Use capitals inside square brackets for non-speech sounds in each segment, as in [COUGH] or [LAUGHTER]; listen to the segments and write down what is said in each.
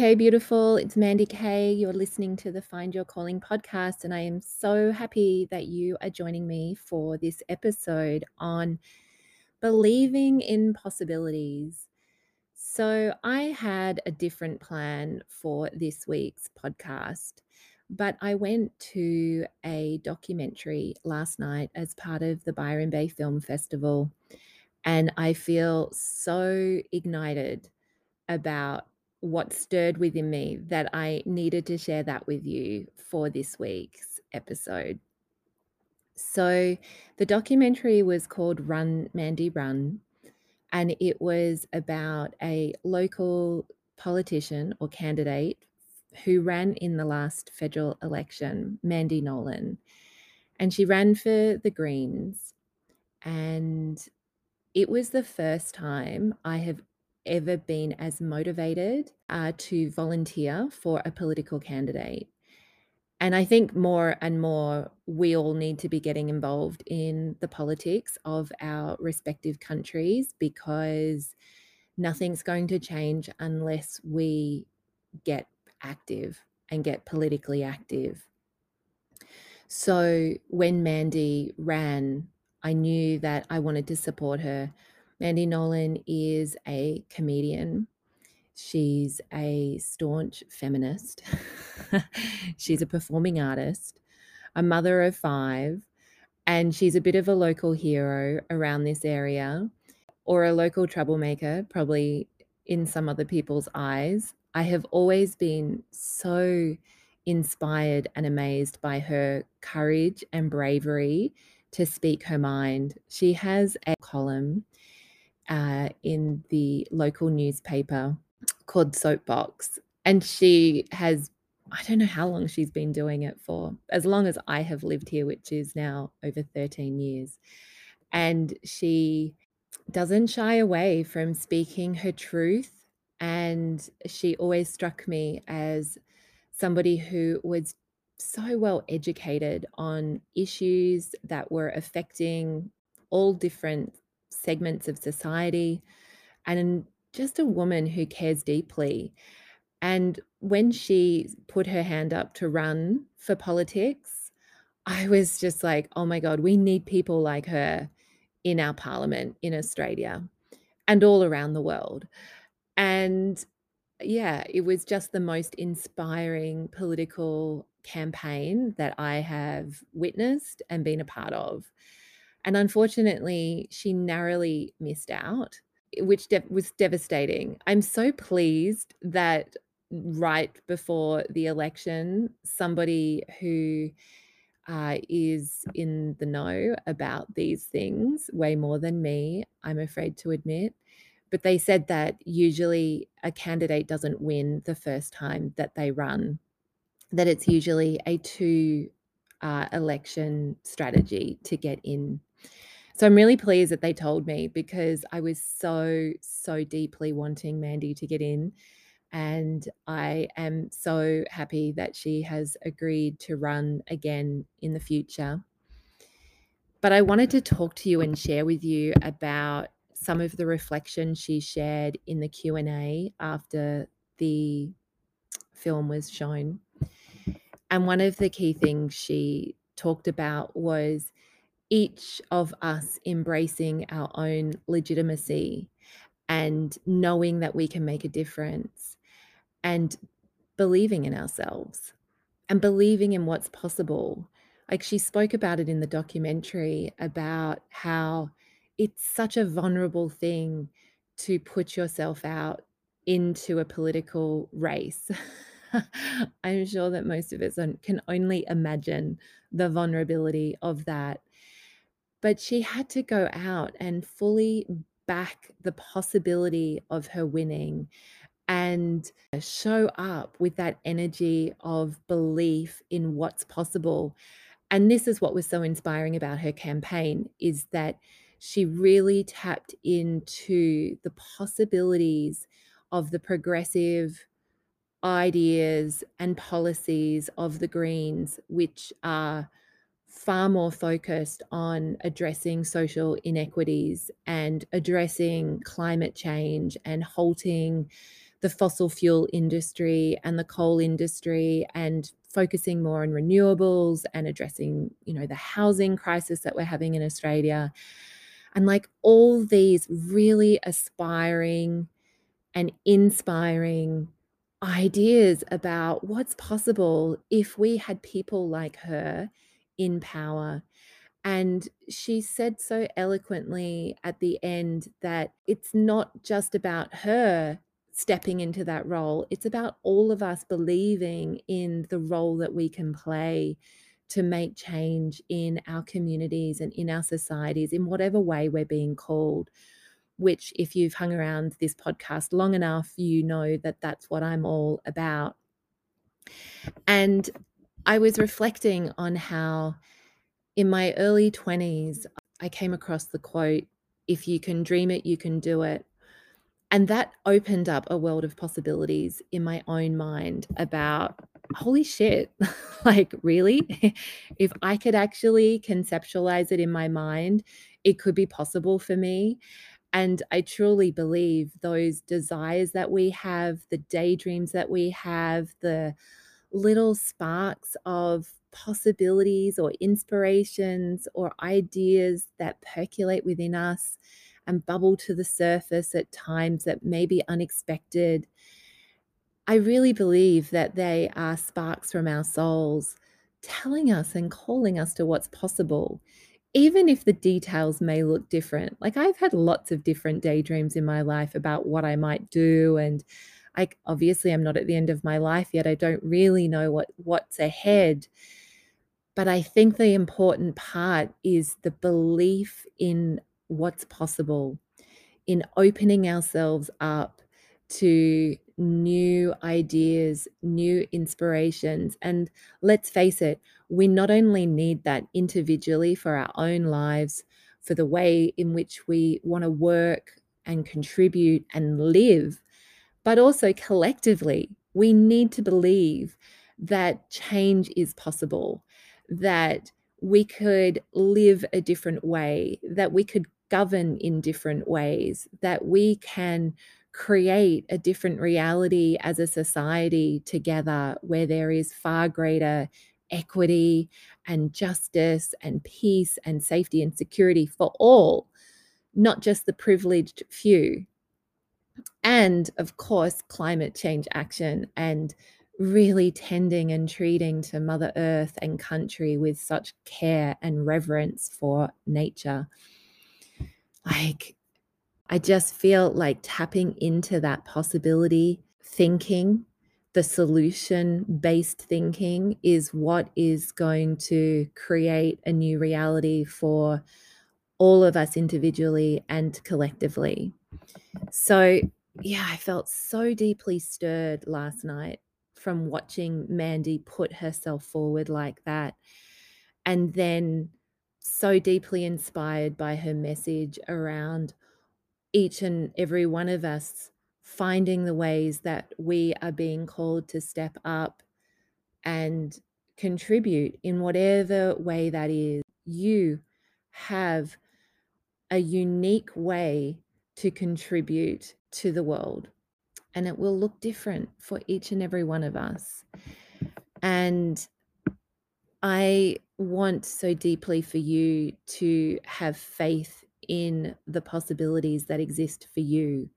hey, beautiful. It's Mandy Kay. You're listening to the Find Your Calling podcast, and I am so happy that you are joining me for this episode on believing in possibilities. So, I had a different plan for this week's podcast, but I went to a documentary last night as part of the Byron Bay Film Festival, and I feel so ignited about what stirred within me that I needed to share that with you for this week's episode. So, the documentary was called Run Mandy Run, and it was about a local politician or candidate who ran in the last federal election, Mandy Nolan. And she ran for the Greens. And it was the first time I have ever been as motivated uh, to volunteer for a political candidate. And I think more and more we all need to be getting involved in the politics of our respective countries because nothing's going to change unless we get active and get politically active. So when Mandy ran, I knew that I wanted to support her. Mandy Nolan is a comedian. She's a staunch feminist. [LAUGHS] she's a performing artist, a mother of five, and she's a bit of a local hero around this area or a local troublemaker, probably in some other people's eyes. I have always been so inspired and amazed by her courage and bravery to speak her mind. She has a column uh, in the local newspaper called Soapbox. And she has, I don't know how long she's been doing it for, as long as I have lived here, which is now over 13 years. And she doesn't shy away from speaking her truth. And she always struck me as somebody who was so well educated on issues that were affecting all different segments of society and just a woman who cares deeply. And when she put her hand up to run for politics, I was just like, oh my God, we need people like her in our parliament in Australia and all around the world. And yeah, it was just the most inspiring political campaign that I have witnessed and been a part of. And unfortunately, she narrowly missed out, which de- was devastating. I'm so pleased that right before the election, somebody who uh, is in the know about these things way more than me, I'm afraid to admit. But they said that usually a candidate doesn't win the first time that they run, that it's usually a two uh, election strategy to get in so I'm really pleased that they told me because I was so, so deeply wanting Mandy to get in. And I am so happy that she has agreed to run again in the future. But I wanted to talk to you and share with you about some of the reflections she shared in the Q&A after the film was shown. And one of the key things she talked about was each of us embracing our own legitimacy and knowing that we can make a difference and believing in ourselves and believing in what's possible. Like she spoke about it in the documentary about how it's such a vulnerable thing to put yourself out into a political race. [LAUGHS] I'm sure that most of us can only imagine the vulnerability of that but she had to go out and fully back the possibility of her winning and uh, show up with that energy of belief in what's possible. And this is what was so inspiring about her campaign is that she really tapped into the possibilities of the progressive ideas and policies of the greens which are far more focused on addressing social inequities and addressing climate change and halting the fossil fuel industry and the coal industry and focusing more on renewables and addressing, you know, the housing crisis that we're having in Australia. And like all these really aspiring and inspiring ideas about what's possible if we had people like her in power. And she said so eloquently at the end that it's not just about her stepping into that role, it's about all of us believing in the role that we can play to make change in our communities and in our societies in whatever way we're being called which, if you've hung around this podcast long enough, you know that that's what I'm all about. And I was reflecting on how in my early 20s, I came across the quote, if you can dream it, you can do it. And that opened up a world of possibilities in my own mind about holy shit, [LAUGHS] like, really? [LAUGHS] if I could actually conceptualize it in my mind, it could be possible for me. And I truly believe those desires that we have, the daydreams that we have, the little sparks of possibilities or inspirations or ideas that percolate within us and bubble to the surface at times that may be unexpected. I really believe that they are sparks from our souls telling us and calling us to what's possible even if the details may look different, like I've had lots of different daydreams in my life about what I might do. And I obviously I'm not at the end of my life yet. I don't really know what what's ahead. But I think the important part is the belief in what's possible, in opening ourselves up to new ideas, new inspirations. And let's face it, we not only need that individually for our own lives, for the way in which we want to work and contribute and live, but also collectively, we need to believe that change is possible, that we could live a different way, that we could govern in different ways, that we can create a different reality as a society together where there is far greater equity and justice and peace and safety and security for all, not just the privileged few. And of course, climate change action and really tending and treating to Mother Earth and country with such care and reverence for nature. Like, I just feel like tapping into that possibility thinking, the solution based thinking is what is going to create a new reality for all of us individually and collectively. So, yeah, I felt so deeply stirred last night from watching Mandy put herself forward like that. And then so deeply inspired by her message around each and every one of us finding the ways that we are being called to step up and contribute in whatever way that is. You have a unique way to contribute to the world, and it will look different for each and every one of us. And I want so deeply for you to have faith in the possibilities that exist for you.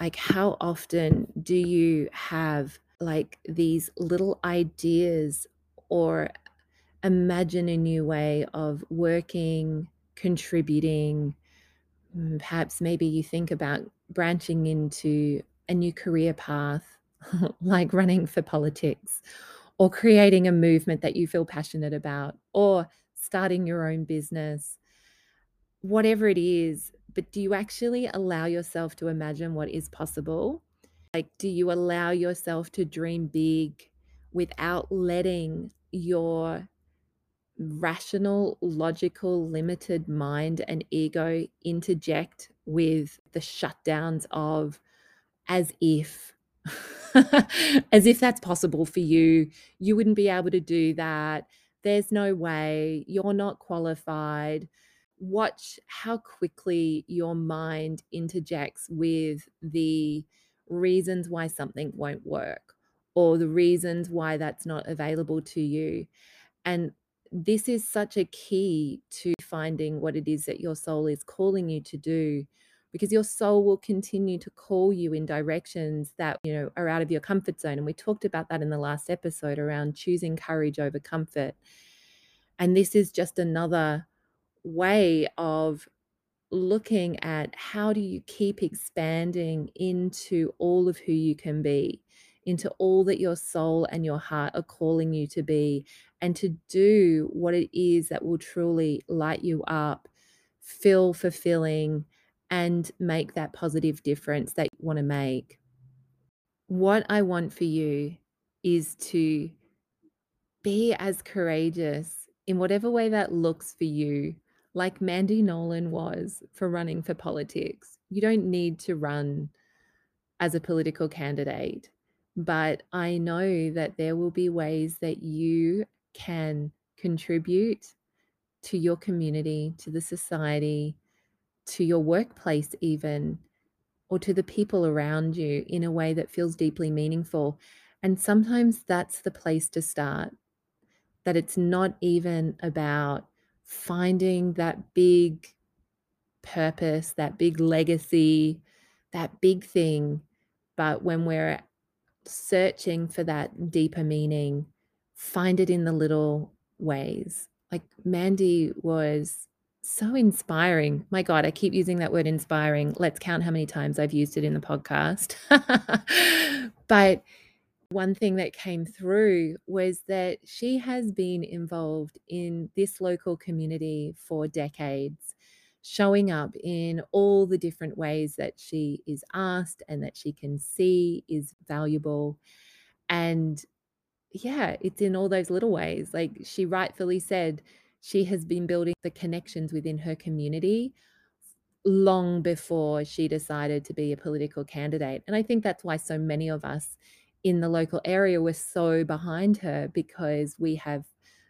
Like, how often do you have like these little ideas or imagine a new way of working, contributing? Mm, perhaps maybe you think about branching into a new career path, [LAUGHS] like running for politics, or creating a movement that you feel passionate about, or starting your own business whatever it is, but do you actually allow yourself to imagine what is possible? Like, do you allow yourself to dream big without letting your rational, logical, limited mind and ego interject with the shutdowns of as if? [LAUGHS] as if that's possible for you. You wouldn't be able to do that. There's no way. You're not qualified watch how quickly your mind interjects with the reasons why something won't work or the reasons why that's not available to you. And this is such a key to finding what it is that your soul is calling you to do because your soul will continue to call you in directions that you know are out of your comfort zone and we talked about that in the last episode around choosing courage over comfort. And this is just another way of looking at how do you keep expanding into all of who you can be into all that your soul and your heart are calling you to be, and to do what it is that will truly light you up, feel fulfilling, and make that positive difference that you want to make. What I want for you is to be as courageous in whatever way that looks for you, like Mandy Nolan was for running for politics. You don't need to run as a political candidate. But I know that there will be ways that you can contribute to your community, to the society, to your workplace, even, or to the people around you in a way that feels deeply meaningful. And sometimes that's the place to start. That it's not even about finding that big purpose, that big legacy, that big thing. But when we're searching for that deeper meaning, find it in the little ways. Like Mandy was so inspiring. My God, I keep using that word inspiring. Let's count how many times I've used it in the podcast. [LAUGHS] but one thing that came through was that she has been involved in this local community for decades showing up in all the different ways that she is asked and that she can see is valuable. And yeah, it's in all those little ways. Like she rightfully said, she has been building the connections within her community long before she decided to be a political candidate. And I think that's why so many of us in the local area were so behind her because we have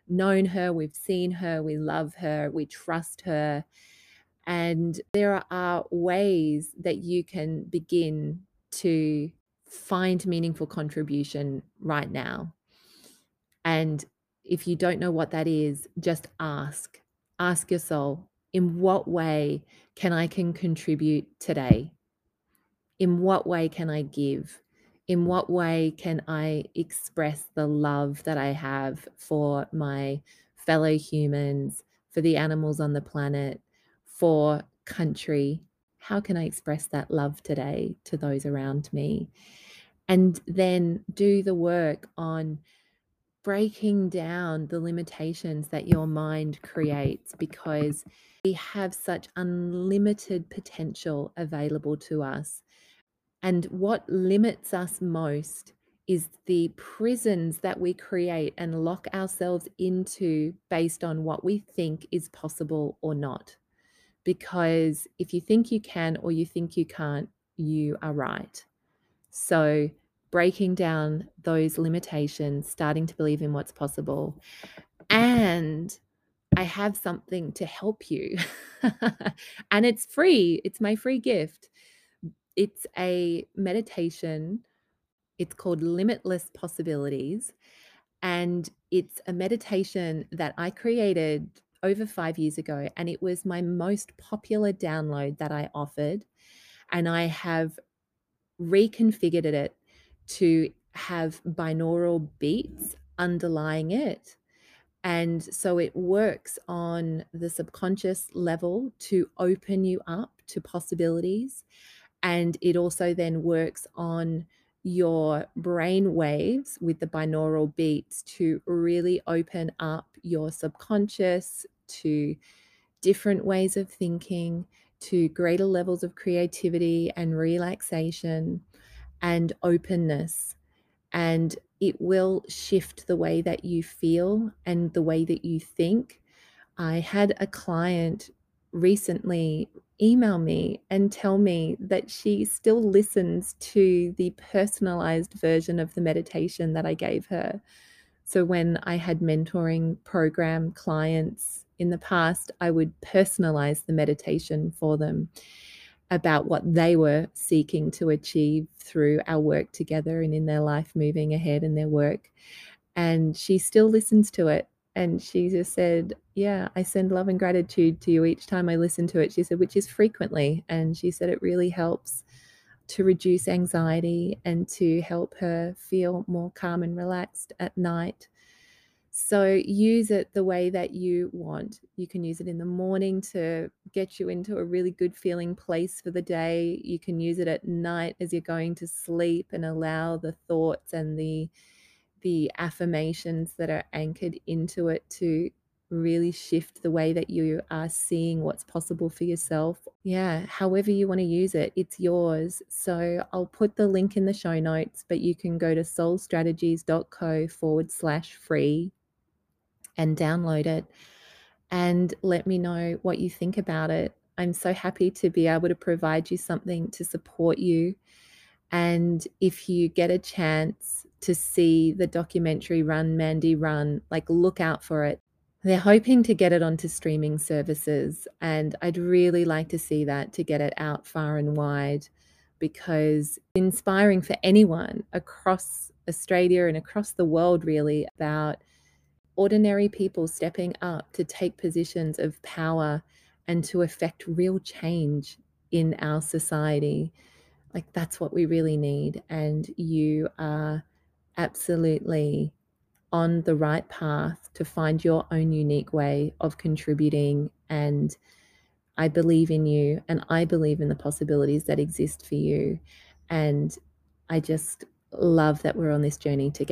known her, we've seen her, we love her, we trust her. And there are ways that you can begin to find meaningful contribution right now. And if you don't know what that is, just ask. Ask your soul, in what way can I can contribute today? In what way can I give? In what way can I express the love that I have for my fellow humans, for the animals on the planet, for country. How can I express that love today to those around me? And then do the work on breaking down the limitations that your mind creates because we have such unlimited potential available to us. And what limits us most is the prisons that we create and lock ourselves into based on what we think is possible or not because if you think you can or you think you can't, you are right. So, breaking down those limitations, starting to believe in what's possible. And I have something to help you. [LAUGHS] and it's free, it's my free gift. It's a meditation. It's called Limitless Possibilities. And it's a meditation that I created over five years ago, and it was my most popular download that I offered. And I have reconfigured it to have binaural beats underlying it. And so it works on the subconscious level to open you up to possibilities. And it also then works on your brain waves with the binaural beats to really open up your subconscious to different ways of thinking, to greater levels of creativity and relaxation and openness. And it will shift the way that you feel and the way that you think. I had a client recently email me and tell me that she still listens to the personalized version of the meditation that I gave her. So when I had mentoring program clients in the past, I would personalize the meditation for them. About what they were seeking to achieve through our work together and in their life moving ahead in their work. And she still listens to it. And she just said, Yeah, I send love and gratitude to you each time I listen to it. She said, which is frequently. And she said, it really helps to reduce anxiety and to help her feel more calm and relaxed at night. So use it the way that you want. You can use it in the morning to get you into a really good feeling place for the day. You can use it at night as you're going to sleep and allow the thoughts and the the affirmations that are anchored into it to really shift the way that you are seeing what's possible for yourself. Yeah, however you want to use it, it's yours. So I'll put the link in the show notes, but you can go to soulstrategies.co forward slash free and download it and let me know what you think about it. I'm so happy to be able to provide you something to support you. And if you get a chance to see the documentary Run Mandy Run, like look out for it. They're hoping to get it onto streaming services, and I'd really like to see that to get it out far and wide because inspiring for anyone across Australia and across the world, really, about ordinary people stepping up to take positions of power and to affect real change in our society. Like, that's what we really need. And you are absolutely on the right path to find your own unique way of contributing. And I believe in you, and I believe in the possibilities that exist for you. And I just love that we're on this journey together.